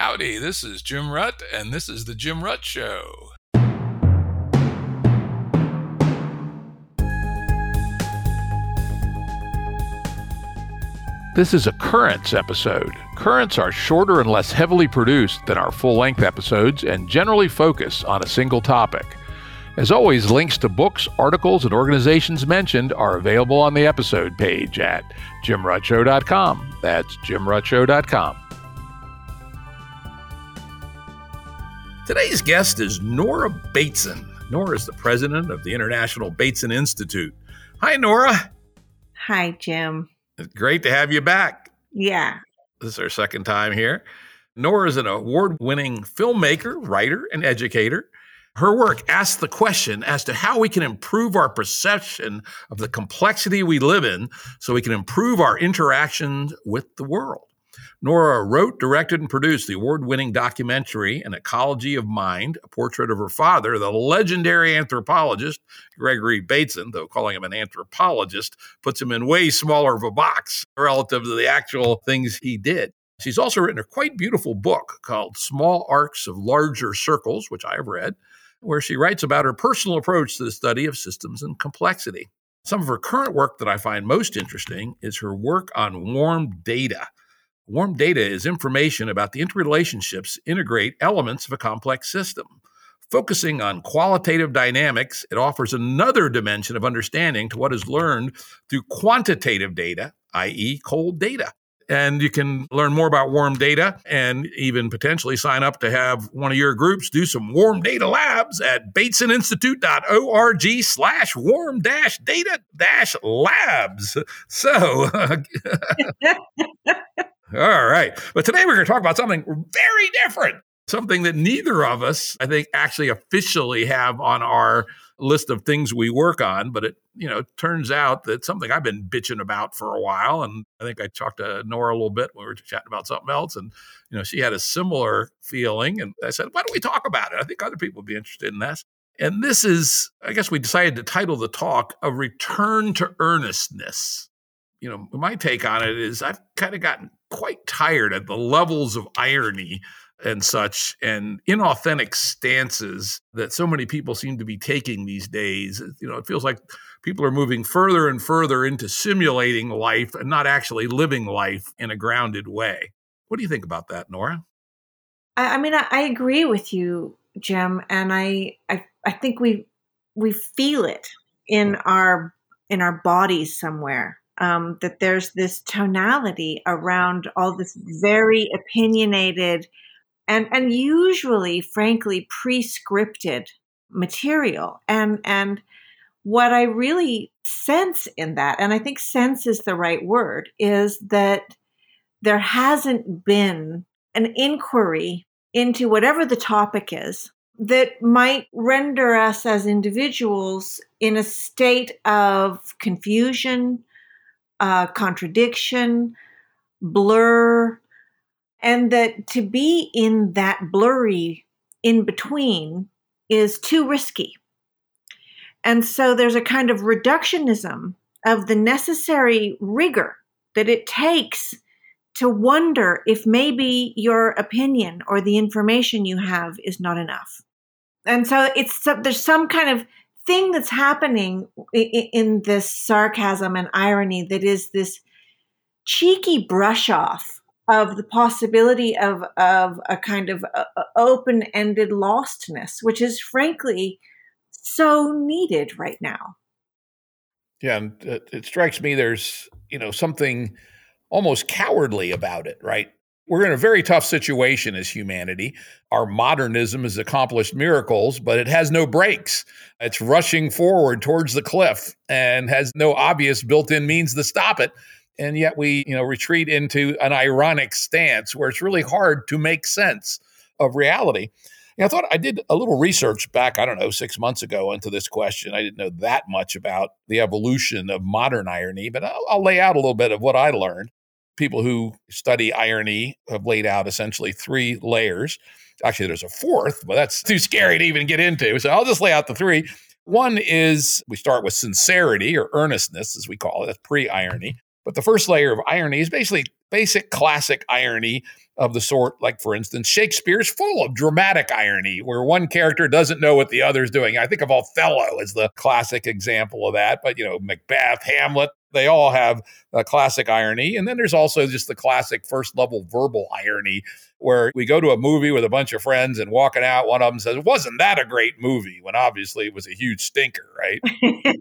Howdy, this is Jim Rutt, and this is The Jim Rutt Show. This is a Currents episode. Currents are shorter and less heavily produced than our full length episodes and generally focus on a single topic. As always, links to books, articles, and organizations mentioned are available on the episode page at jimruttshow.com. That's jimruttshow.com. Today's guest is Nora Bateson. Nora is the president of the International Bateson Institute. Hi, Nora. Hi, Jim. It's great to have you back. Yeah. This is our second time here. Nora is an award winning filmmaker, writer, and educator. Her work asks the question as to how we can improve our perception of the complexity we live in so we can improve our interactions with the world. Nora wrote, directed, and produced the award winning documentary, An Ecology of Mind, a portrait of her father, the legendary anthropologist Gregory Bateson, though calling him an anthropologist puts him in way smaller of a box relative to the actual things he did. She's also written a quite beautiful book called Small Arcs of Larger Circles, which I have read, where she writes about her personal approach to the study of systems and complexity. Some of her current work that I find most interesting is her work on warm data. Warm data is information about the interrelationships integrate elements of a complex system. Focusing on qualitative dynamics, it offers another dimension of understanding to what is learned through quantitative data, i.e., cold data. And you can learn more about warm data and even potentially sign up to have one of your groups do some warm data labs at batesoninstitute.org slash warm dash data dash labs. So uh, All right. But today we're going to talk about something very different, something that neither of us, I think, actually officially have on our list of things we work on. But it, you know, turns out that something I've been bitching about for a while. And I think I talked to Nora a little bit when we were chatting about something else. And, you know, she had a similar feeling. And I said, why don't we talk about it? I think other people would be interested in this. And this is, I guess we decided to title the talk A Return to Earnestness. You know, my take on it is I've kind of gotten quite tired at the levels of irony and such and inauthentic stances that so many people seem to be taking these days. You know, it feels like people are moving further and further into simulating life and not actually living life in a grounded way. What do you think about that, Nora? I, I mean, I, I, agree with you, Jim, and I, I, I think we we feel it in hmm. our in our bodies somewhere um, that there's this tonality around all this very opinionated and and usually frankly pre-scripted material. And and what i really sense in that and i think sense is the right word is that there hasn't been an inquiry into whatever the topic is that might render us as individuals in a state of confusion uh, contradiction, blur, and that to be in that blurry in between is too risky. And so there's a kind of reductionism of the necessary rigor that it takes to wonder if maybe your opinion or the information you have is not enough. And so it's there's some kind of thing that's happening in this sarcasm and irony that is this cheeky brush off of the possibility of of a kind of uh, uh, open-ended lostness which is frankly so needed right now. Yeah and it strikes me there's you know something almost cowardly about it right we're in a very tough situation as humanity. Our modernism has accomplished miracles, but it has no brakes. It's rushing forward towards the cliff and has no obvious built-in means to stop it. And yet we, you know, retreat into an ironic stance where it's really hard to make sense of reality. And I thought I did a little research back, I don't know, six months ago into this question. I didn't know that much about the evolution of modern irony, but I'll, I'll lay out a little bit of what I learned people who study irony have laid out essentially three layers. Actually, there's a fourth, but that's too scary to even get into. So I'll just lay out the three. One is we start with sincerity or earnestness, as we call it. That's pre irony. But the first layer of irony is basically basic classic irony of the sort, like, for instance, Shakespeare's full of dramatic irony where one character doesn't know what the other is doing. I think of Othello as the classic example of that, but, you know, Macbeth, Hamlet, they all have a classic irony. And then there's also just the classic first level verbal irony where we go to a movie with a bunch of friends and walking out, one of them says, Wasn't that a great movie? When obviously it was a huge stinker, right?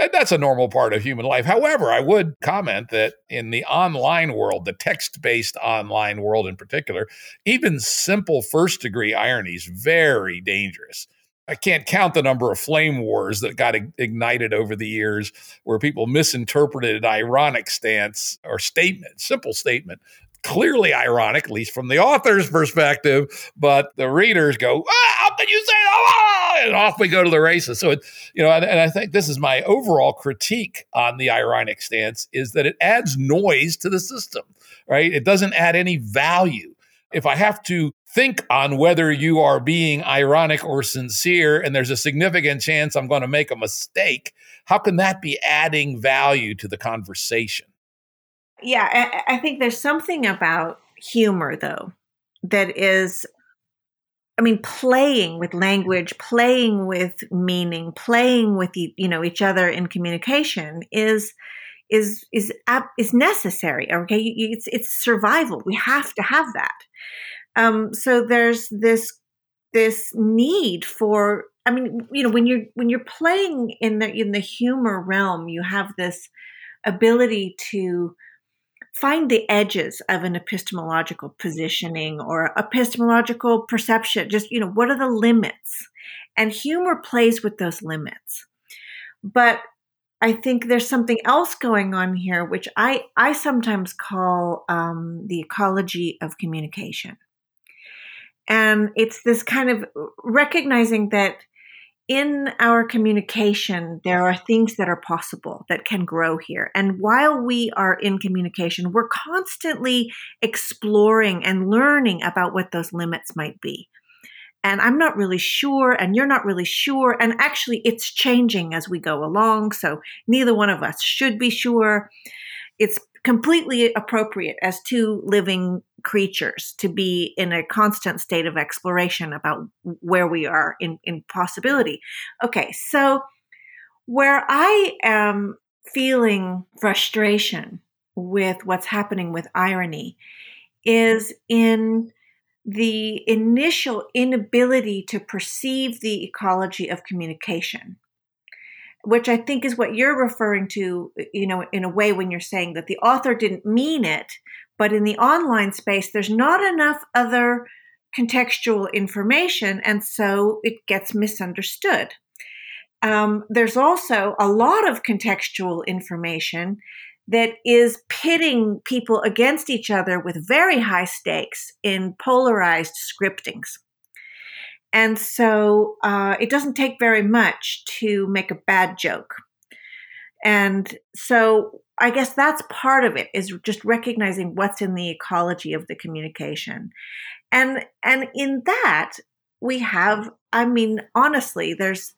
and that's a normal part of human life. However, I would comment that in the online world, the text based online world in particular, even simple first degree irony is very dangerous. I can't count the number of flame wars that got ignited over the years where people misinterpreted an ironic stance or statement, simple statement, clearly ironic, at least from the author's perspective, but the readers go, ah, how can you say that? Ah, and off we go to the races. So, it, you know, and, and I think this is my overall critique on the ironic stance is that it adds noise to the system, right? It doesn't add any value. If I have to think on whether you are being ironic or sincere, and there's a significant chance I'm going to make a mistake, how can that be adding value to the conversation? Yeah, I, I think there's something about humor, though, that is I mean, playing with language, playing with meaning, playing with you know each other in communication is is is is necessary. Okay, it's it's survival. We have to have that. Um, so there's this this need for. I mean, you know, when you're when you're playing in the in the humor realm, you have this ability to find the edges of an epistemological positioning or epistemological perception. Just you know, what are the limits? And humor plays with those limits. But I think there's something else going on here, which I I sometimes call um, the ecology of communication. And it's this kind of recognizing that in our communication, there are things that are possible that can grow here. And while we are in communication, we're constantly exploring and learning about what those limits might be. And I'm not really sure, and you're not really sure. And actually, it's changing as we go along. So neither one of us should be sure. It's completely appropriate as two living creatures to be in a constant state of exploration about where we are in, in possibility. Okay, so where I am feeling frustration with what's happening with irony is in the initial inability to perceive the ecology of communication which I think is what you're referring to, you know, in a way when you're saying that the author didn't mean it, but in the online space, there's not enough other contextual information, and so it gets misunderstood. Um, there's also a lot of contextual information that is pitting people against each other with very high stakes in polarized scriptings. And so uh, it doesn't take very much to make a bad joke. And so I guess that's part of it is just recognizing what's in the ecology of the communication. And and in that we have I mean honestly there's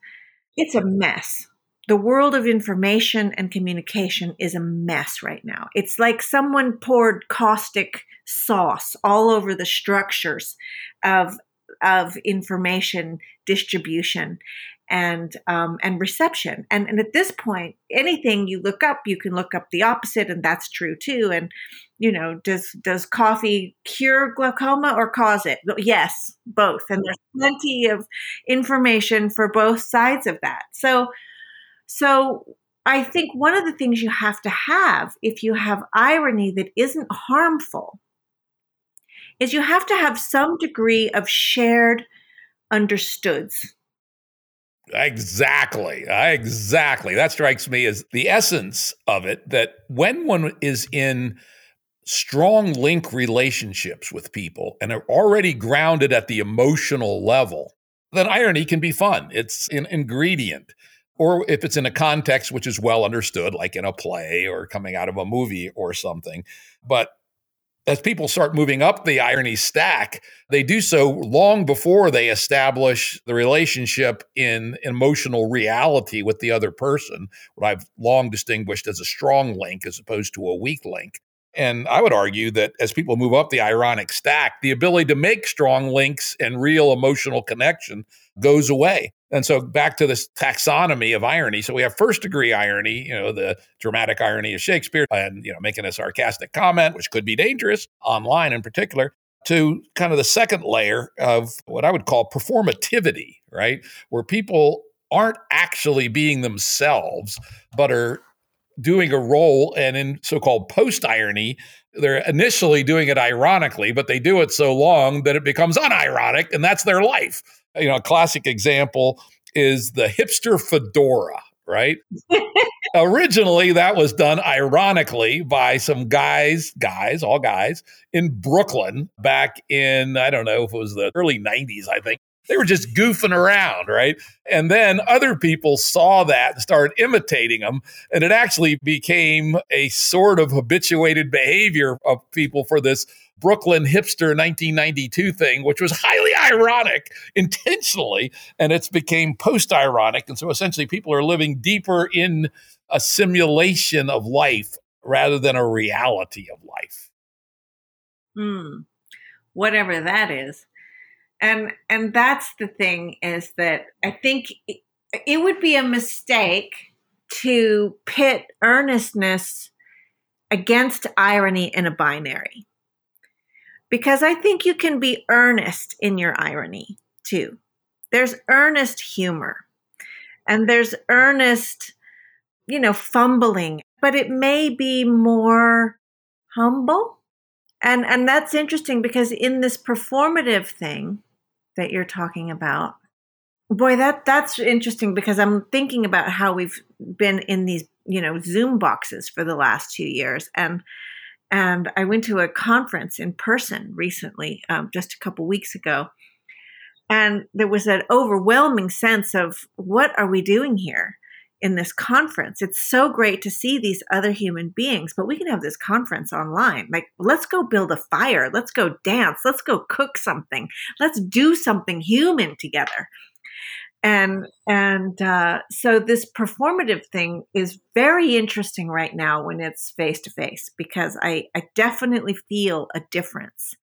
it's a mess. The world of information and communication is a mess right now. It's like someone poured caustic sauce all over the structures of of information distribution and um, and reception. And, and at this point, anything you look up, you can look up the opposite, and that's true too. And you know, does does coffee cure glaucoma or cause it? Yes, both. And there's plenty of information for both sides of that. So, so I think one of the things you have to have if you have irony that isn't harmful is you have to have some degree of shared understoods. Exactly. Exactly. That strikes me as the essence of it that when one is in strong link relationships with people and are already grounded at the emotional level, then irony can be fun. It's an ingredient. Or if it's in a context which is well understood, like in a play or coming out of a movie or something. But as people start moving up the irony stack, they do so long before they establish the relationship in emotional reality with the other person, what I've long distinguished as a strong link as opposed to a weak link. And I would argue that as people move up the ironic stack, the ability to make strong links and real emotional connection goes away. And so back to this taxonomy of irony. So we have first degree irony, you know, the dramatic irony of Shakespeare and, you know, making a sarcastic comment, which could be dangerous online in particular, to kind of the second layer of what I would call performativity, right? Where people aren't actually being themselves, but are doing a role and in so-called post irony they're initially doing it ironically but they do it so long that it becomes unironic and that's their life you know a classic example is the hipster fedora right originally that was done ironically by some guys guys all guys in brooklyn back in i don't know if it was the early 90s i think they were just goofing around, right? And then other people saw that and started imitating them. And it actually became a sort of habituated behavior of people for this Brooklyn hipster 1992 thing, which was highly ironic intentionally. And it's became post ironic. And so essentially people are living deeper in a simulation of life rather than a reality of life. Hmm. Whatever that is and and that's the thing is that i think it, it would be a mistake to pit earnestness against irony in a binary because i think you can be earnest in your irony too there's earnest humor and there's earnest you know fumbling but it may be more humble and and that's interesting because in this performative thing that you're talking about. Boy, that that's interesting because I'm thinking about how we've been in these, you know, Zoom boxes for the last two years, and and I went to a conference in person recently, um, just a couple weeks ago, and there was an overwhelming sense of what are we doing here? in this conference. It's so great to see these other human beings, but we can have this conference online. Like, let's go build a fire. Let's go dance. Let's go cook something. Let's do something human together. And and uh, so this performative thing is very interesting right now when it's face to face because I I definitely feel a difference.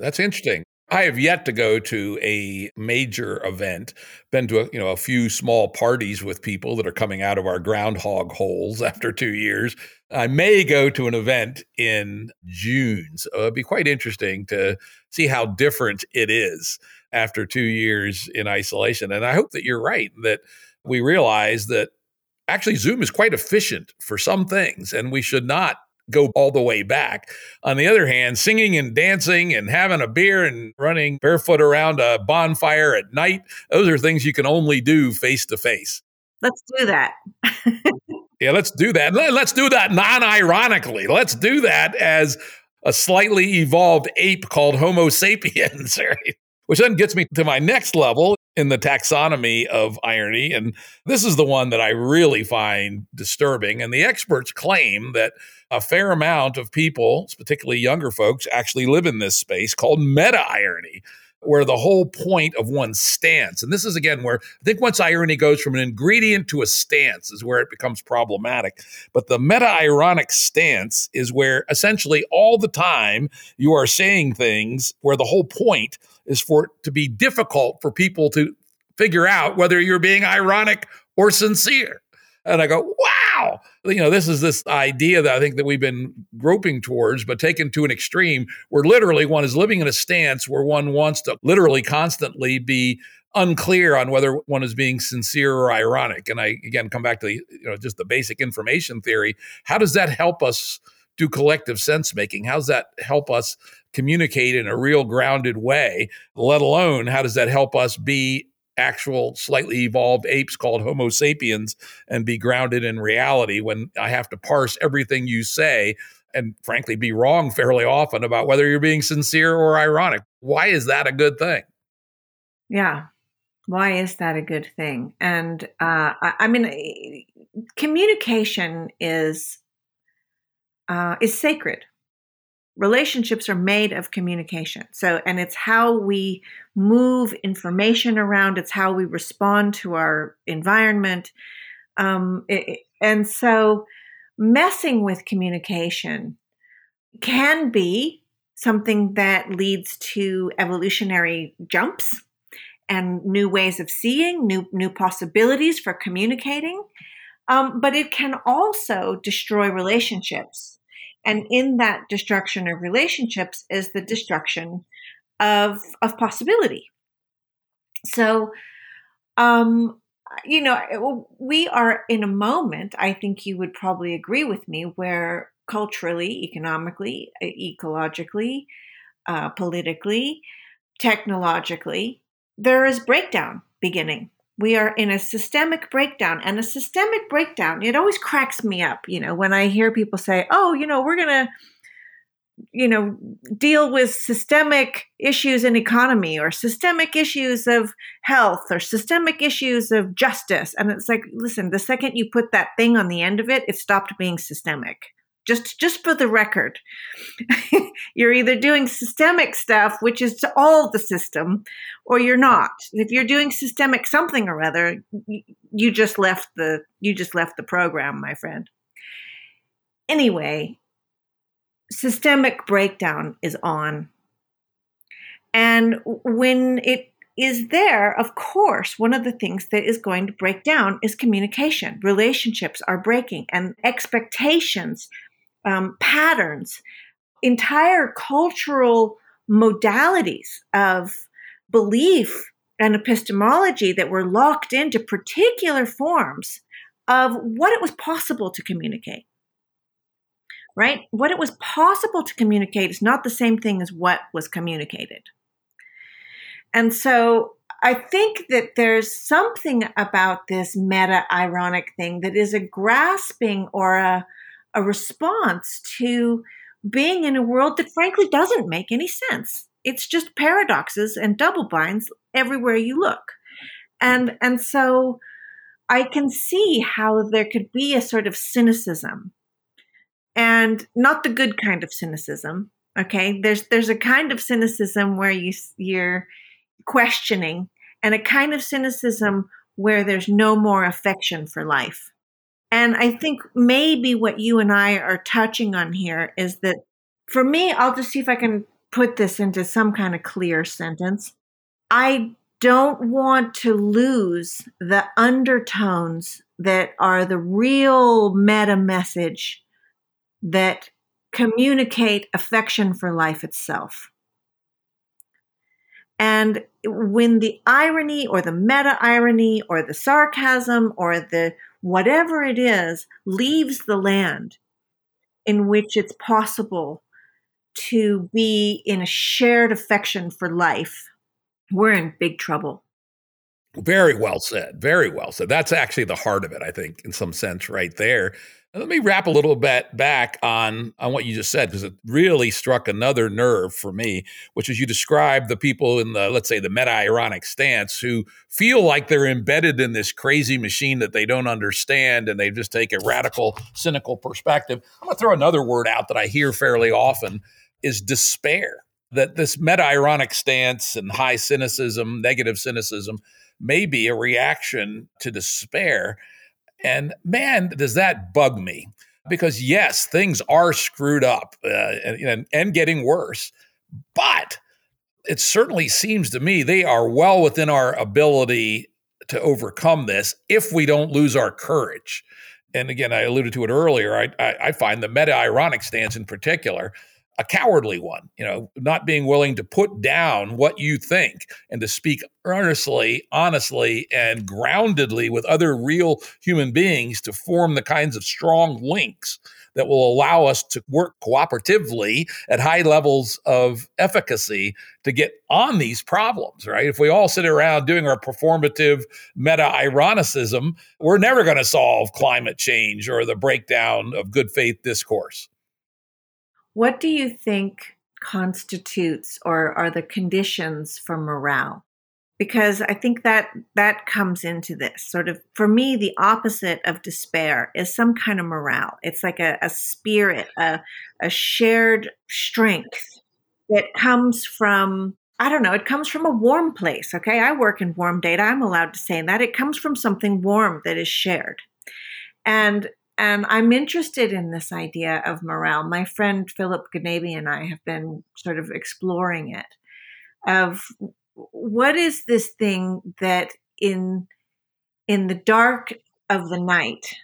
That's interesting. I have yet to go to a major event. Been to a, you know a few small parties with people that are coming out of our groundhog holes after two years. I may go to an event in June. So it'd be quite interesting to see how different it is after two years in isolation. And I hope that you're right that we realize that actually Zoom is quite efficient for some things, and we should not go all the way back. On the other hand, singing and dancing and having a beer and running barefoot around a bonfire at night, those are things you can only do face to face. Let's do that. yeah, let's do that. Let's do that non ironically. Let's do that as a slightly evolved ape called Homo sapiens, right? Which then gets me to my next level in the taxonomy of irony. And this is the one that I really find disturbing. And the experts claim that a fair amount of people, particularly younger folks, actually live in this space called meta irony, where the whole point of one stance, and this is again where I think once irony goes from an ingredient to a stance is where it becomes problematic. But the meta ironic stance is where essentially all the time you are saying things where the whole point is for it to be difficult for people to figure out whether you're being ironic or sincere. And I go, wow, you know, this is this idea that I think that we've been groping towards, but taken to an extreme where literally one is living in a stance where one wants to literally constantly be unclear on whether one is being sincere or ironic. And I again come back to the, you know just the basic information theory. How does that help us do collective sense making? How does that help us communicate in a real grounded way? Let alone how does that help us be actual slightly evolved apes called Homo sapiens and be grounded in reality when I have to parse everything you say and frankly be wrong fairly often about whether you're being sincere or ironic. Why is that a good thing? Yeah. Why is that a good thing? And uh, I, I mean, communication is uh, is sacred relationships are made of communication. So, and it's how we move information around, it's how we respond to our environment. Um, it, and so, messing with communication can be something that leads to evolutionary jumps and new ways of seeing, new new possibilities for communicating. Um, but it can also destroy relationships, and in that destruction of relationships is the destruction of of possibility. So, um, you know, we are in a moment. I think you would probably agree with me where culturally, economically, ecologically, uh, politically, technologically, there is breakdown beginning. We are in a systemic breakdown, and a systemic breakdown, it always cracks me up, you know, when I hear people say, oh, you know, we're going to, you know, deal with systemic issues in economy or systemic issues of health or systemic issues of justice. And it's like, listen, the second you put that thing on the end of it, it stopped being systemic just just for the record you're either doing systemic stuff which is all the system or you're not. If you're doing systemic something or other you just left the you just left the program my friend. Anyway systemic breakdown is on. And when it is there, of course, one of the things that is going to break down is communication. Relationships are breaking, and expectations um, patterns, entire cultural modalities of belief and epistemology that were locked into particular forms of what it was possible to communicate. Right? What it was possible to communicate is not the same thing as what was communicated. And so I think that there's something about this meta ironic thing that is a grasping or a a response to being in a world that frankly doesn't make any sense. It's just paradoxes and double binds everywhere you look. And and so I can see how there could be a sort of cynicism and not the good kind of cynicism. Okay, there's there's a kind of cynicism where you you're questioning, and a kind of cynicism where there's no more affection for life. And I think maybe what you and I are touching on here is that for me, I'll just see if I can put this into some kind of clear sentence. I don't want to lose the undertones that are the real meta message that communicate affection for life itself. And when the irony or the meta irony or the sarcasm or the whatever it is, leaves the land in which it's possible to be in a shared affection for life, we're in big trouble. Very well said. Very well said. That's actually the heart of it, I think, in some sense, right there. Let me wrap a little bit back on, on what you just said, because it really struck another nerve for me, which is you described the people in the, let's say, the meta ironic stance who feel like they're embedded in this crazy machine that they don't understand and they just take a radical, cynical perspective. I'm going to throw another word out that I hear fairly often is despair. That this meta ironic stance and high cynicism, negative cynicism, may be a reaction to despair and man, does that bug me. Because yes, things are screwed up uh, and, and getting worse. But it certainly seems to me they are well within our ability to overcome this if we don't lose our courage. And again, I alluded to it earlier. I, I, I find the meta ironic stance in particular a cowardly one, you know, not being willing to put down what you think and to speak earnestly, honestly, and groundedly with other real human beings to form the kinds of strong links that will allow us to work cooperatively at high levels of efficacy to get on these problems, right? If we all sit around doing our performative meta ironicism, we're never going to solve climate change or the breakdown of good faith discourse. What do you think constitutes or are the conditions for morale? Because I think that that comes into this sort of, for me, the opposite of despair is some kind of morale. It's like a, a spirit, a, a shared strength that comes from I don't know, it comes from a warm place. Okay. I work in warm data. I'm allowed to say that. It comes from something warm that is shared. And and I'm interested in this idea of morale. My friend Philip Ganabi and I have been sort of exploring it of what is this thing that in in the dark of the night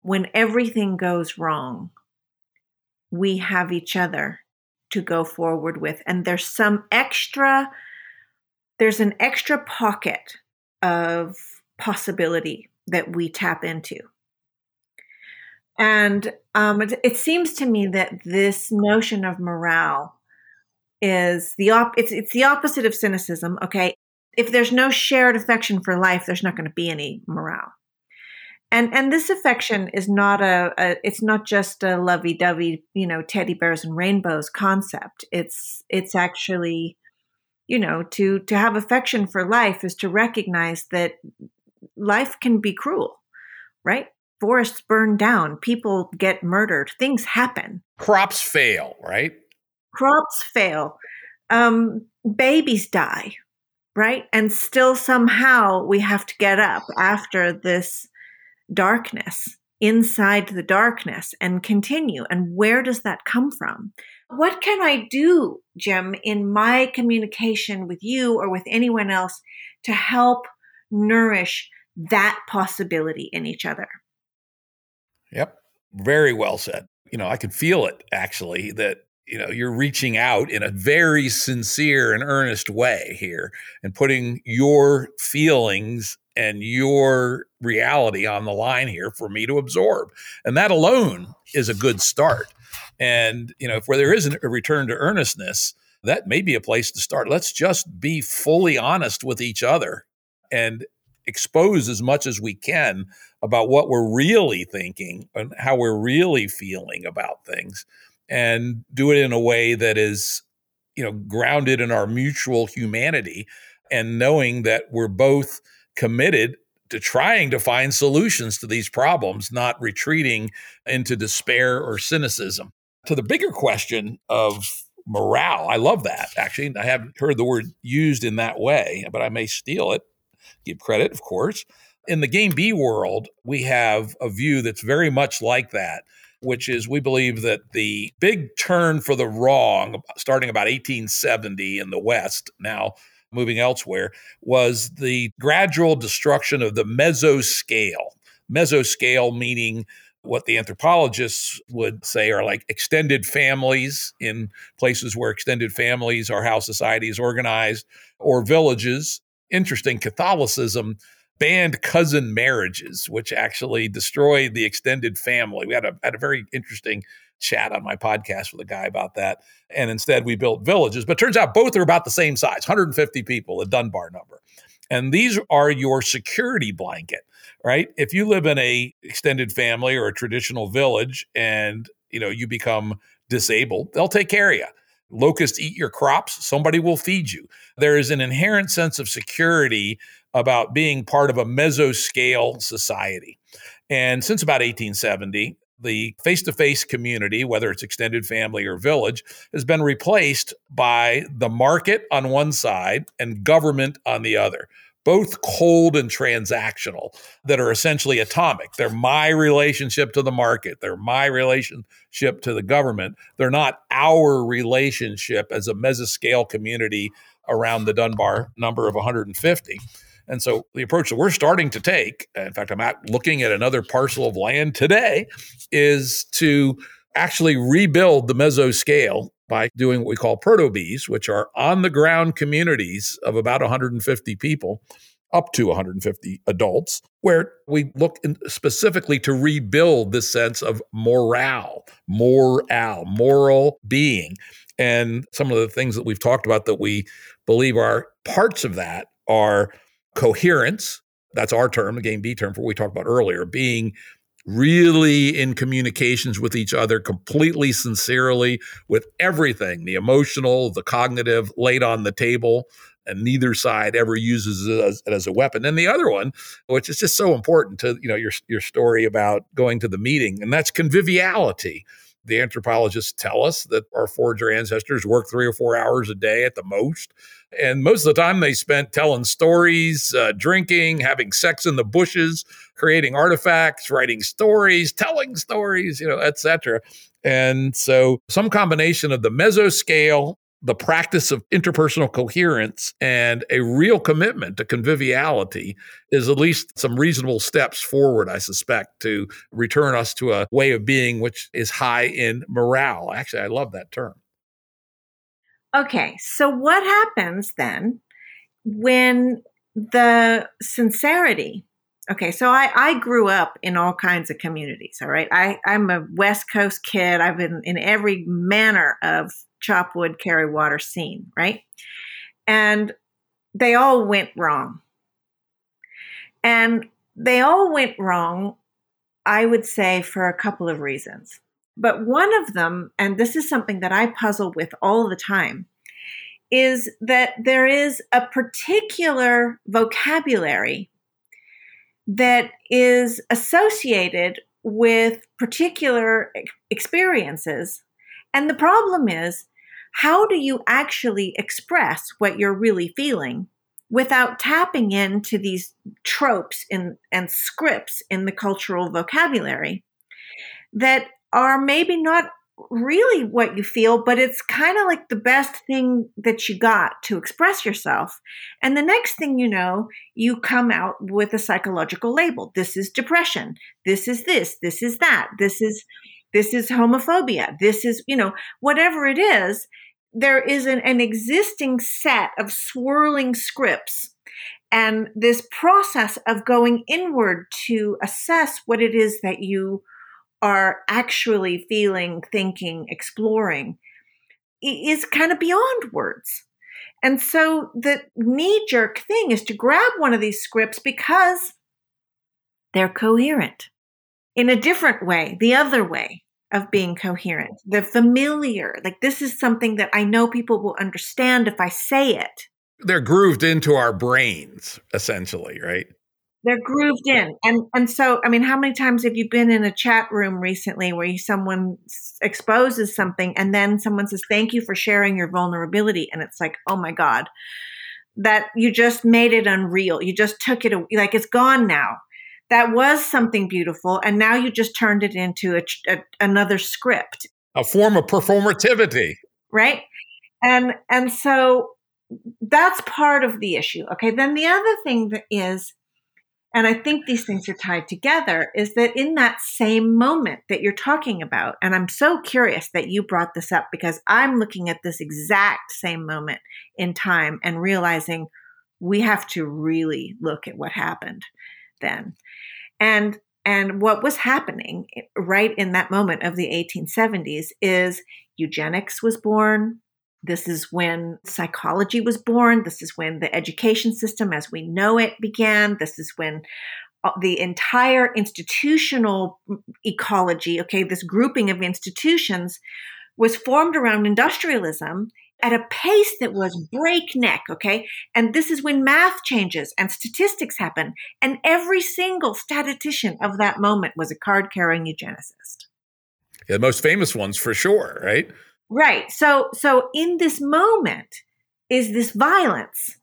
when everything goes wrong we have each other to go forward with and there's some extra there's an extra pocket of possibility that we tap into and um, it, it, seems to me that this notion of morale is the op- it's it's the opposite of cynicism. Okay, if there's no shared affection for life, there's not going to be any morale. And and this affection is not a, a it's not just a lovey-dovey, you know, teddy bears and rainbows concept. It's it's actually, you know, to to have affection for life is to recognize that life can be cruel, right? Forests burn down, people get murdered, things happen. Crops fail, right? crops fail, um, babies die, right? And still somehow we have to get up after this darkness, inside the darkness, and continue. And where does that come from? What can I do, Jim, in my communication with you or with anyone else to help nourish that possibility in each other? Yep. Very well said. You know, I can feel it actually that you know you're reaching out in a very sincere and earnest way here and putting your feelings and your reality on the line here for me to absorb and that alone is a good start and you know if where there isn't a return to earnestness that may be a place to start let's just be fully honest with each other and expose as much as we can about what we're really thinking and how we're really feeling about things and do it in a way that is you know grounded in our mutual humanity and knowing that we're both committed to trying to find solutions to these problems not retreating into despair or cynicism. To the bigger question of morale i love that actually. I haven't heard the word used in that way but i may steal it. Give credit of course in the game b world we have a view that's very much like that which is we believe that the big turn for the wrong, starting about 1870 in the West, now moving elsewhere, was the gradual destruction of the mesoscale. Mesoscale meaning what the anthropologists would say are like extended families in places where extended families are how society is organized, or villages. Interesting, Catholicism banned cousin marriages, which actually destroyed the extended family. We had a, had a very interesting chat on my podcast with a guy about that. And instead, we built villages. But turns out both are about the same size 150 people, a Dunbar number. And these are your security blanket, right? If you live in a extended family or a traditional village and you know you become disabled, they'll take care of you. Locusts eat your crops, somebody will feed you. There is an inherent sense of security about being part of a mesoscale society. And since about 1870, the face to face community, whether it's extended family or village, has been replaced by the market on one side and government on the other. Both cold and transactional, that are essentially atomic. They're my relationship to the market, they're my relationship to the government. They're not our relationship as a mesoscale community around the Dunbar number of 150. And so the approach that we're starting to take, in fact, I'm at looking at another parcel of land today, is to actually rebuild the mesoscale by doing what we call proto-Bs, which are on the ground communities of about 150 people, up to 150 adults, where we look specifically to rebuild this sense of morale, morale, moral being. And some of the things that we've talked about that we believe are parts of that are coherence. That's our term, the game B term for what we talked about earlier, being really in communications with each other completely sincerely with everything the emotional the cognitive laid on the table and neither side ever uses it as, as, a weapon and the other one which is just so important to you know your your story about going to the meeting and that's conviviality The anthropologists tell us that our forager ancestors worked three or four hours a day at the most. And most of the time they spent telling stories, uh, drinking, having sex in the bushes, creating artifacts, writing stories, telling stories, you know, etc. And so some combination of the mesoscale the practice of interpersonal coherence and a real commitment to conviviality is at least some reasonable steps forward, I suspect, to return us to a way of being which is high in morale. Actually, I love that term. Okay, so what happens then when the sincerity Okay, so I, I grew up in all kinds of communities. All right, I, I'm a West Coast kid. I've been in every manner of chop wood, carry water scene, right? And they all went wrong. And they all went wrong, I would say, for a couple of reasons. But one of them, and this is something that I puzzle with all the time, is that there is a particular vocabulary that is associated with particular experiences. And the problem is, how do you actually express what you're really feeling without tapping into these tropes in, and scripts in the cultural vocabulary that are maybe not really what you feel, but it's kind of like the best thing that you got to express yourself. And the next thing you know, you come out with a psychological label. This is depression. This is this. This is that. This is this is homophobia. This is, you know, whatever it is, there is an, an existing set of swirling scripts and this process of going inward to assess what it is that you are actually feeling, thinking, exploring is kind of beyond words. And so the knee jerk thing is to grab one of these scripts because they're coherent in a different way, the other way of being coherent, the familiar. Like, this is something that I know people will understand if I say it. They're grooved into our brains, essentially, right? They're grooved in. And and so I mean, how many times have you been in a chat room recently where you, someone exposes something and then someone says thank you for sharing your vulnerability and it's like, "Oh my god, that you just made it unreal. You just took it away. like it's gone now." That was something beautiful and now you just turned it into a, a, another script. A form of performativity. Right? And and so that's part of the issue. Okay, then the other thing that is and I think these things are tied together is that in that same moment that you're talking about, and I'm so curious that you brought this up because I'm looking at this exact same moment in time and realizing we have to really look at what happened then. And and what was happening right in that moment of the 1870s is eugenics was born, this is when psychology was born. This is when the education system as we know it began. This is when uh, the entire institutional ecology, okay, this grouping of institutions was formed around industrialism at a pace that was breakneck, okay? And this is when math changes and statistics happen. And every single statistician of that moment was a card carrying eugenicist. Yeah, the most famous ones for sure, right? Right. So so in this moment is this violence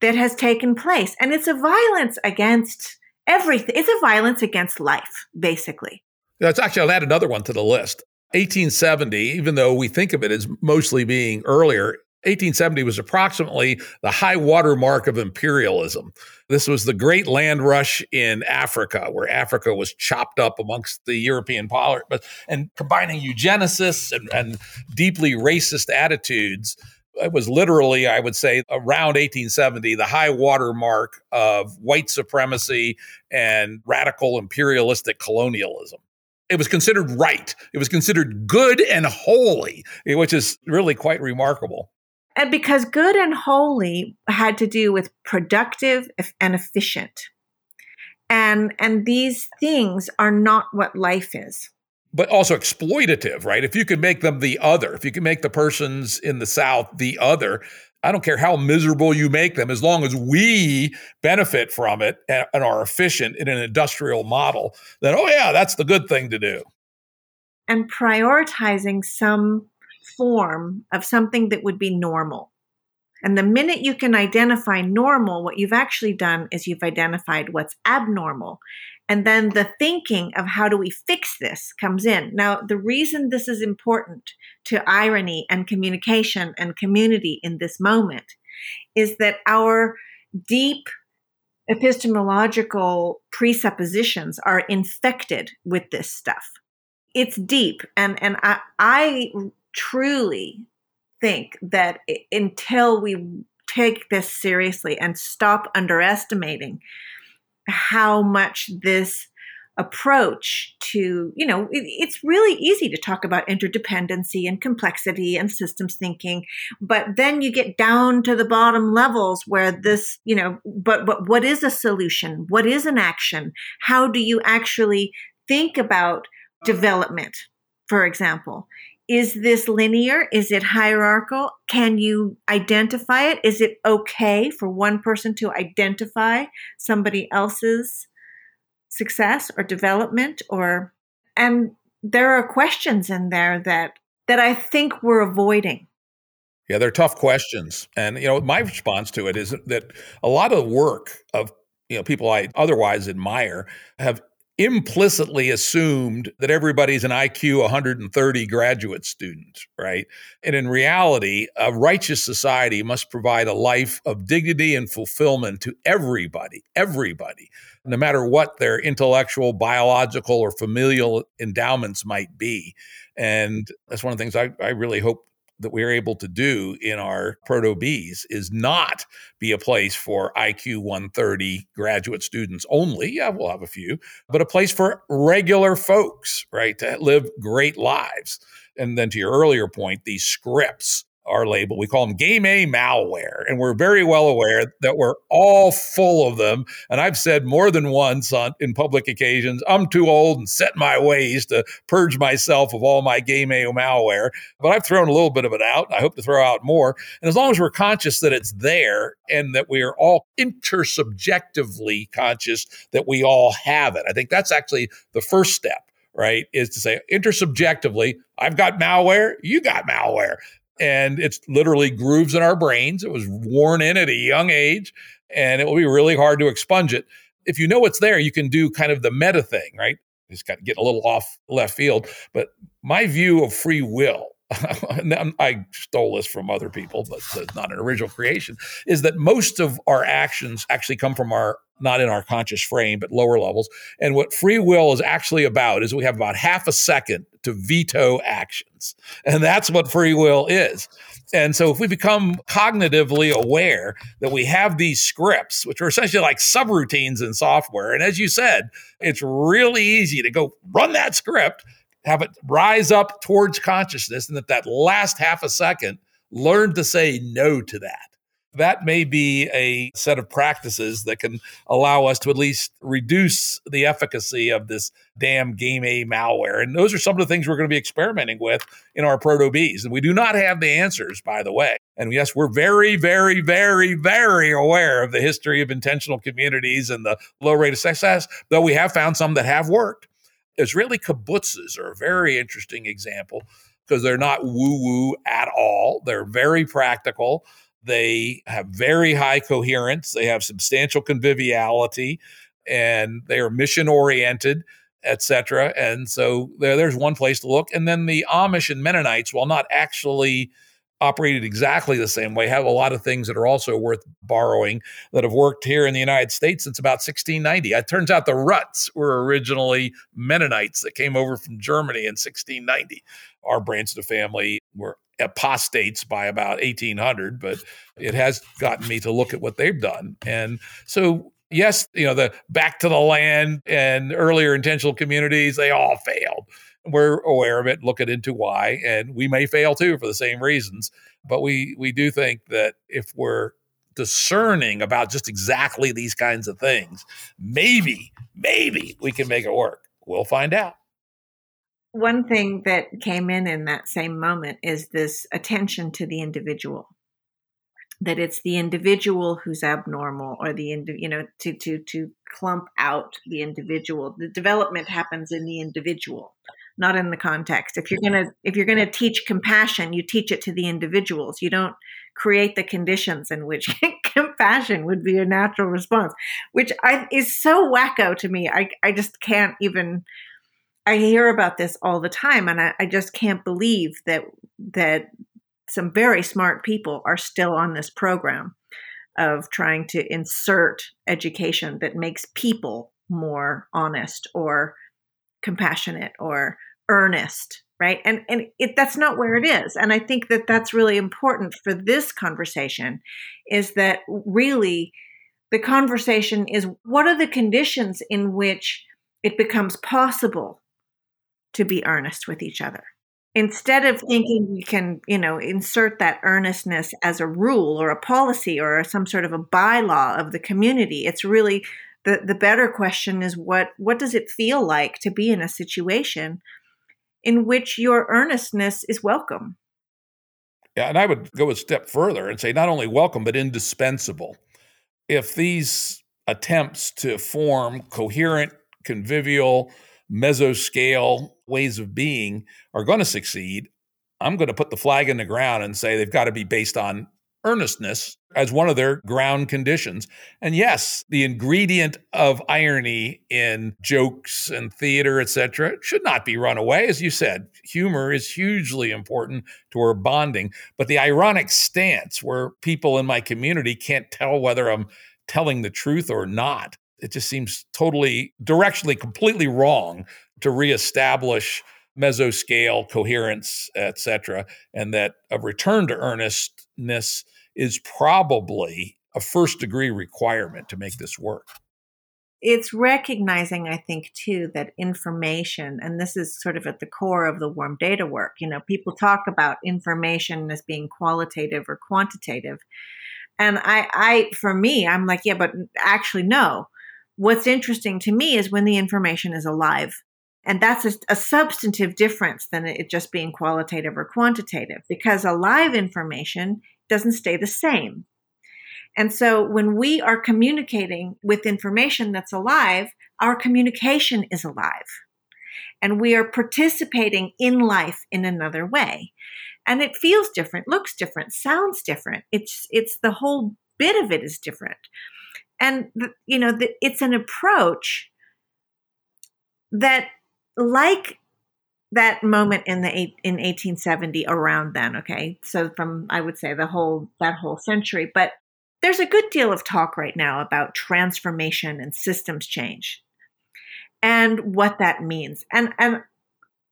that has taken place and it's a violence against everything. It's a violence against life basically. That's actually I'll add another one to the list. 1870, even though we think of it as mostly being earlier, 1870 was approximately the high water mark of imperialism. This was the great land rush in Africa, where Africa was chopped up amongst the European power, but and combining eugenicists and, and deeply racist attitudes. It was literally, I would say, around 1870, the high water mark of white supremacy and radical imperialistic colonialism it was considered right. It was considered good and holy, which is really quite remarkable. And because good and holy had to do with productive and efficient. And and these things are not what life is. But also exploitative, right? If you could make them the other, if you can make the persons in the South the other, I don't care how miserable you make them, as long as we benefit from it and, and are efficient in an industrial model, then oh yeah, that's the good thing to do. and prioritizing some form of something that would be normal. And the minute you can identify normal, what you've actually done is you've identified what's abnormal. And then the thinking of how do we fix this comes in. Now, the reason this is important to irony and communication and community in this moment is that our deep epistemological presuppositions are infected with this stuff. It's deep. And, and I, I truly think that until we take this seriously and stop underestimating how much this approach to, you know, it, it's really easy to talk about interdependency and complexity and systems thinking, but then you get down to the bottom levels where this, you know, but but what is a solution? What is an action? How do you actually think about oh, development, for example? Is this linear? Is it hierarchical? Can you identify it? Is it okay for one person to identify somebody else's success or development or and there are questions in there that that I think we're avoiding. Yeah, they're tough questions. And you know, my response to it is that a lot of work of you know people I otherwise admire have implicitly assumed that everybody's an IQ 130 graduate student, right? And in reality, a righteous society must provide a life of dignity and fulfillment to everybody, everybody, no matter what their intellectual, biological, or familial endowments might be. And that's one of the things I, I really hope that we're able to do in our proto Bs is not be a place for IQ 130 graduate students only. Yeah, we'll have a few, but a place for regular folks, right, to live great lives. And then to your earlier point, these scripts our label. We call them Game A malware. And we're very well aware that we're all full of them. And I've said more than once on in public occasions, I'm too old and set my ways to purge myself of all my Game A malware. But I've thrown a little bit of it out. I hope to throw out more. And as long as we're conscious that it's there and that we are all intersubjectively conscious that we all have it, I think that's actually the first step right? Is to say intersubjectively, I've got malware, you got malware and it's literally grooves in our brains. It was worn in at a young age, and it will be really hard to expunge it. If you know what's there, you can do kind of the meta thing, right? Just got to get a little off left field. But my view of free will, I stole this from other people, but it's not an original creation, is that most of our actions actually come from our not in our conscious frame, but lower levels. And what free will is actually about is we have about half a second to veto actions. And that's what free will is. And so if we become cognitively aware that we have these scripts, which are essentially like subroutines in software, and as you said, it's really easy to go run that script, have it rise up towards consciousness, and that that last half a second, learn to say no to that that may be a set of practices that can allow us to at least reduce the efficacy of this damn game A malware. And those are some of the things we're going to be experimenting with in our proto Bs. And we do not have the answers, by the way. And yes, we're very, very, very, very aware of the history of intentional communities and the low rate of success, though we have found some that have worked. Israeli kibbutzes are a very interesting example because they're not woo woo at all. They're very practical. They have very high coherence. They have substantial conviviality, and they are mission oriented, etc. And so there, there's one place to look. And then the Amish and Mennonites, while not actually operated exactly the same way, have a lot of things that are also worth borrowing that have worked here in the United States since about 1690. It turns out the Rutts were originally Mennonites that came over from Germany in 1690. Our branch of the family were apostates by about 1800, but it has gotten me to look at what they've done. And so, yes, you know, the back to the land and earlier intentional communities, they all failed. We're aware of it, looking into why, and we may fail too for the same reasons. But we we do think that if we're discerning about just exactly these kinds of things, maybe, maybe we can make it work. We'll find out one thing that came in in that same moment is this attention to the individual that it's the individual who's abnormal or the you know to to to clump out the individual the development happens in the individual not in the context. If you're gonna if you're gonna teach compassion, you teach it to the individuals. You don't create the conditions in which compassion would be a natural response, which I, is so wacko to me. I I just can't even. I hear about this all the time, and I, I just can't believe that that some very smart people are still on this program of trying to insert education that makes people more honest or compassionate or earnest right? And and it, that's not where it is. And i think that that's really important for this conversation is that really the conversation is what are the conditions in which it becomes possible to be earnest with each other? Instead of thinking we can you know insert that earnestness as a rule or a policy or some sort of a bylaw of the community it's really the the better question is what what does it feel like to be in a situation in which your earnestness is welcome. Yeah and i would go a step further and say not only welcome but indispensable. If these attempts to form coherent convivial mesoscale ways of being are going to succeed i'm going to put the flag in the ground and say they've got to be based on earnestness as one of their ground conditions. And yes, the ingredient of irony in jokes and theater, etc., should not be run away. As you said, humor is hugely important to our bonding. But the ironic stance where people in my community can't tell whether I'm telling the truth or not, it just seems totally directionally completely wrong to reestablish mesoscale coherence etc and that a return to earnestness is probably a first degree requirement to make this work. It's recognizing, I think, too, that information, and this is sort of at the core of the warm data work. You know, people talk about information as being qualitative or quantitative. And I, I, for me, I'm like, yeah, but actually, no. What's interesting to me is when the information is alive. And that's a, a, substantive difference than it just being qualitative or quantitative because alive information doesn't stay the same. And so when we are communicating with information that's alive, our communication is alive. And we are participating in life in another way. And it feels different, looks different, sounds different. It's it's the whole bit of it is different. And the, you know, the, it's an approach that like that moment in the eight, in 1870 around then okay? So from i would say the whole that whole century. But there's a good deal of talk right now about transformation and systems change and what that means. And and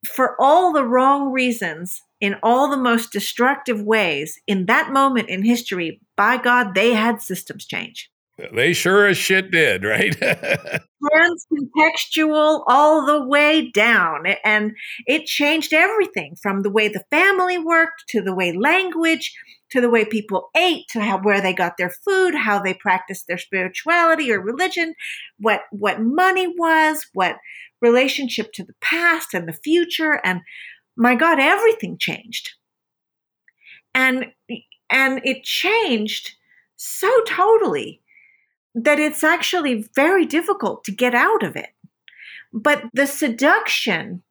for all the wrong reasons in all the most destructive ways in that moment in history by god they had systems change they sure as shit did, right? Transcontextual all the way down. And it changed everything from the way the family worked to the way language, to the way people ate, to how where they got their food, how they practiced their spirituality or religion, what what money was, what relationship to the past and the future. And my God, everything changed. And and it changed so totally that it's actually very difficult to get out of it. But the seduction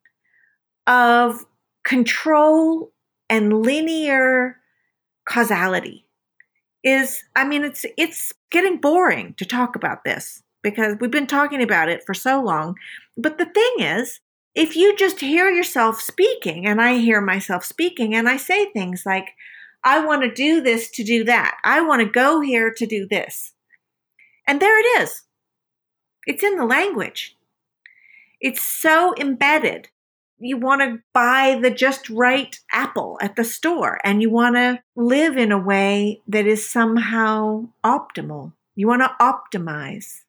of control and linear causality is I mean it's it's getting boring to talk about this because we've been talking about it for so long. But the thing is, if you just hear yourself speaking and I hear myself speaking and I say things like I want to do this to do that. I want to go here to do this. And there it is. It's in the language. It's so embedded. You want to buy the just right apple at the store and you want to live in a way that is somehow optimal. You want to optimize.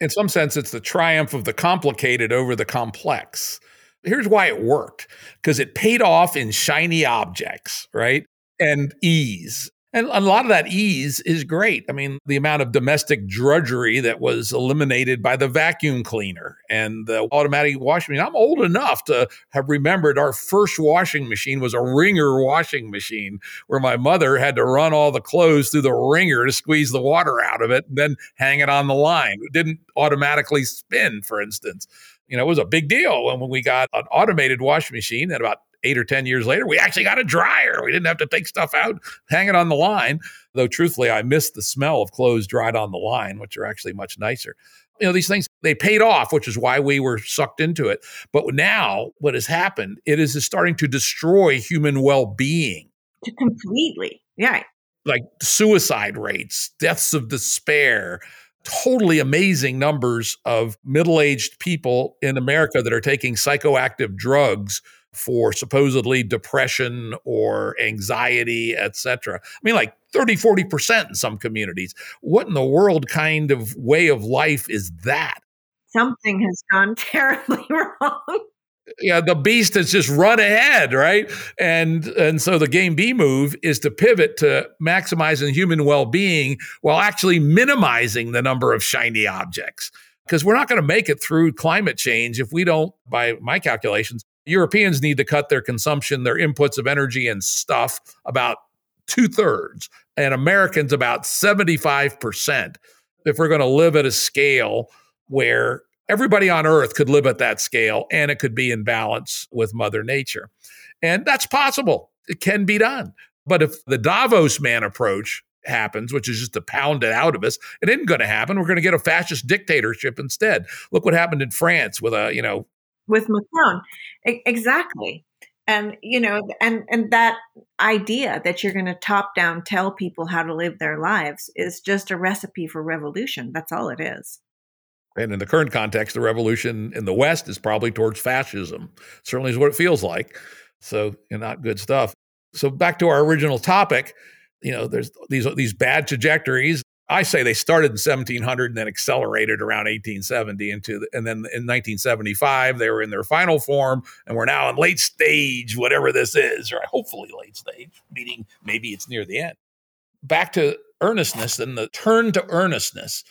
In some sense, it's the triumph of the complicated over the complex. Here's why it worked because it paid off in shiny objects, right? And ease and a lot of that ease is great. I mean, the amount of domestic drudgery that was eliminated by the vacuum cleaner and the automatic washing machine. I'm old enough to have remembered our first washing machine was a wringer washing machine where my mother had to run all the clothes through the wringer to squeeze the water out of it and then hang it on the line. It didn't automatically spin, for instance. You know, it was a big deal when we got an automated washing machine and about eight or 10 years later, we actually got a dryer. We didn't have to take stuff out, hang it on the line. Though, truthfully, I missed the smell of clothes dried on the line, which are actually much nicer. You know, these things, they paid off, which is why we were sucked into it. But now, what has happened, it is starting to destroy human well being. Completely. Yeah. Like suicide rates, deaths of despair, totally amazing numbers of middle aged people in America that are taking psychoactive drugs for supposedly depression or anxiety, etc. I mean, like 30, 40% in some communities. What in the world kind of way of life is that? Something has gone terribly wrong. Yeah, the beast has just run ahead, right? And and so the game B move is to pivot to maximizing human well-being while actually minimizing the number of shiny objects. Because we're not going to make it through climate change if we don't, by my calculations, Europeans need to cut their consumption, their inputs of energy and stuff about two thirds, and Americans about 75%. If we're going to live at a scale where everybody on earth could live at that scale and it could be in balance with Mother Nature. And that's possible. It can be done. But if the Davos man approach happens, which is just to pound it out of us, it isn't going to happen. We're going to get a fascist dictatorship instead. Look what happened in France with a, you know, with Macron. exactly. And you know, and and that idea that you're going to top down tell people how to live their lives is just a recipe for revolution. That's all it is. And in the current context, the revolution in the West is probably towards fascism. Certainly is what it feels like. So, not good stuff. So back to our original topic, you know, there's these these bad trajectories I say they started in 1700 and then accelerated around 1870 into, the, and then in 1975 they were in their final form, and we're now in late stage, whatever this is, or hopefully late stage, meaning maybe it's near the end. Back to earnestness and the turn to earnestness.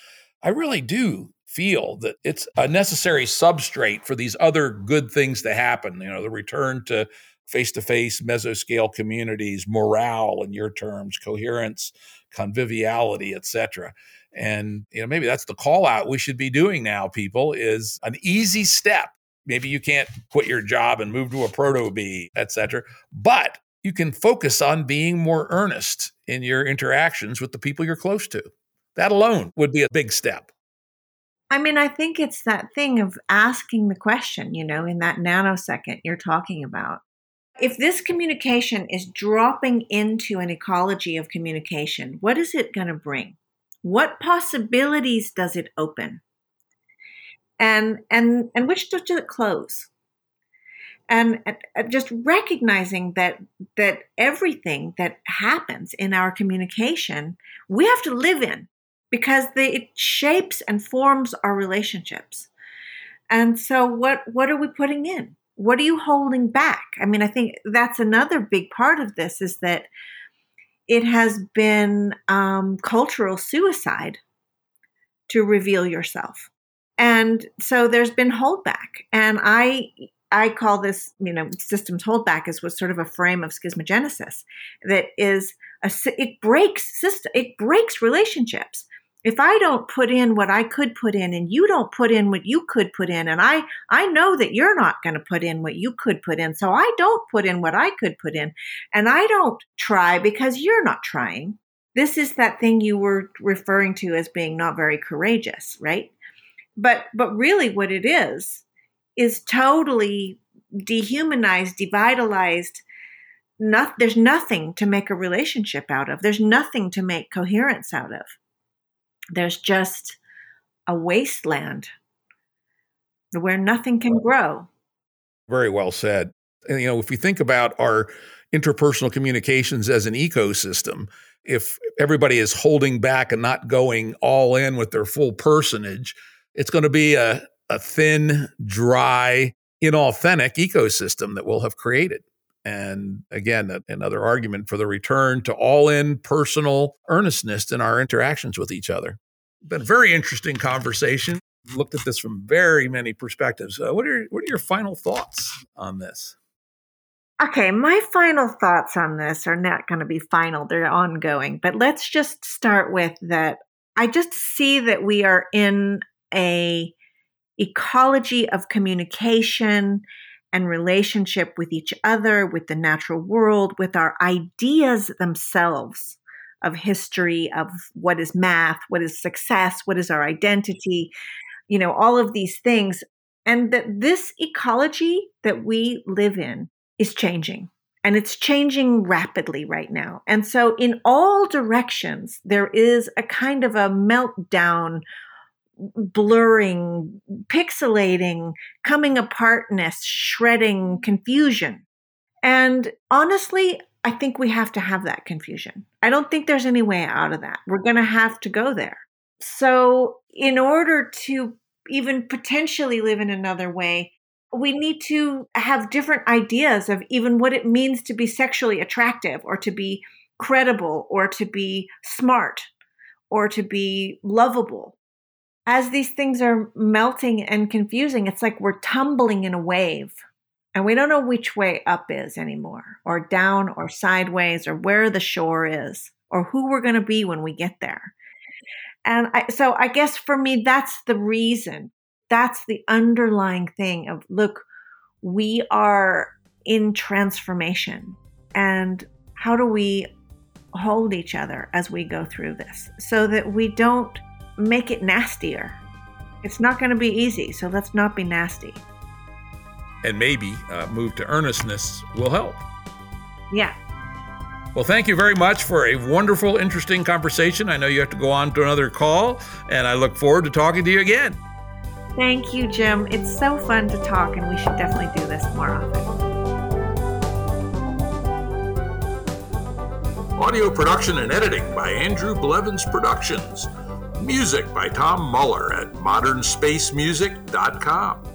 I really do feel that it's a necessary substrate for these other good things to happen. You know, the return to face to face mesoscale communities, morale in your terms, coherence, conviviality, etc. And you know, maybe that's the call out we should be doing now, people, is an easy step. Maybe you can't quit your job and move to a proto B, etc. But you can focus on being more earnest in your interactions with the people you're close to. That alone would be a big step. I mean, I think it's that thing of asking the question, you know, in that nanosecond you're talking about. If this communication is dropping into an ecology of communication, what is it going to bring? What possibilities does it open? And and and which does it close? And, and just recognizing that that everything that happens in our communication, we have to live in because it shapes and forms our relationships. And so, what what are we putting in? What are you holding back? I mean, I think that's another big part of this is that it has been um, cultural suicide to reveal yourself. And so there's been holdback. And I I call this, you know, systems holdback is was sort of a frame of schismogenesis that is a it breaks system it breaks relationships if I don't put in what I could put in and you don't put in what you could put in and I I know that you're not going to put in what you could put in so I don't put in what I could put in and I don't try because you're not trying. This is that thing you were referring to as being not very courageous, right? But but really what it is is totally dehumanized, devitalized not, there's nothing to make a relationship out of. There's nothing to make coherence out of there's just a wasteland where nothing can grow. Very well said. And, you know, if we think about our interpersonal communications as an ecosystem, if everybody is holding back and not going all in with their full personage, it's going to be a, a thin, dry, inauthentic ecosystem that we'll have created. And again, another argument for the return to all in personal earnestness in our interactions with each other. Been a very interesting conversation. Looked at this from very many perspectives. Uh, what, are, what are your final thoughts on this? Okay, my final thoughts on this are not going to be final, they're ongoing. But let's just start with that. I just see that we are in a ecology of communication and relationship with each other, with the natural world, with our ideas themselves of history, of what is math, what is success, what is our identity, you know, all of these things. And that this ecology that we live in is changing and it's changing rapidly right now. And so, in all directions, there is a kind of a meltdown, blurring, pixelating, coming apartness, shredding confusion. And honestly, I think we have to have that confusion. I don't think there's any way out of that. We're going to have to go there. So, in order to even potentially live in another way, we need to have different ideas of even what it means to be sexually attractive or to be credible or to be smart or to be lovable. As these things are melting and confusing, it's like we're tumbling in a wave and we don't know which way up is anymore, or down, or sideways, or where the shore is, or who we're going to be when we get there. And I, so I guess for me, that's the reason that's the underlying thing of look, we are in transformation. And how do we hold each other as we go through this so that we don't make it nastier? It's not going to be easy, so let's not be nasty. And maybe uh, move to earnestness will help. Yeah. Well, thank you very much for a wonderful, interesting conversation. I know you have to go on to another call, and I look forward to talking to you again. Thank you, Jim. It's so fun to talk, and we should definitely do this more often. Audio production and editing by Andrew Blevins Productions. Music by Tom Muller at modernspacemusic.com.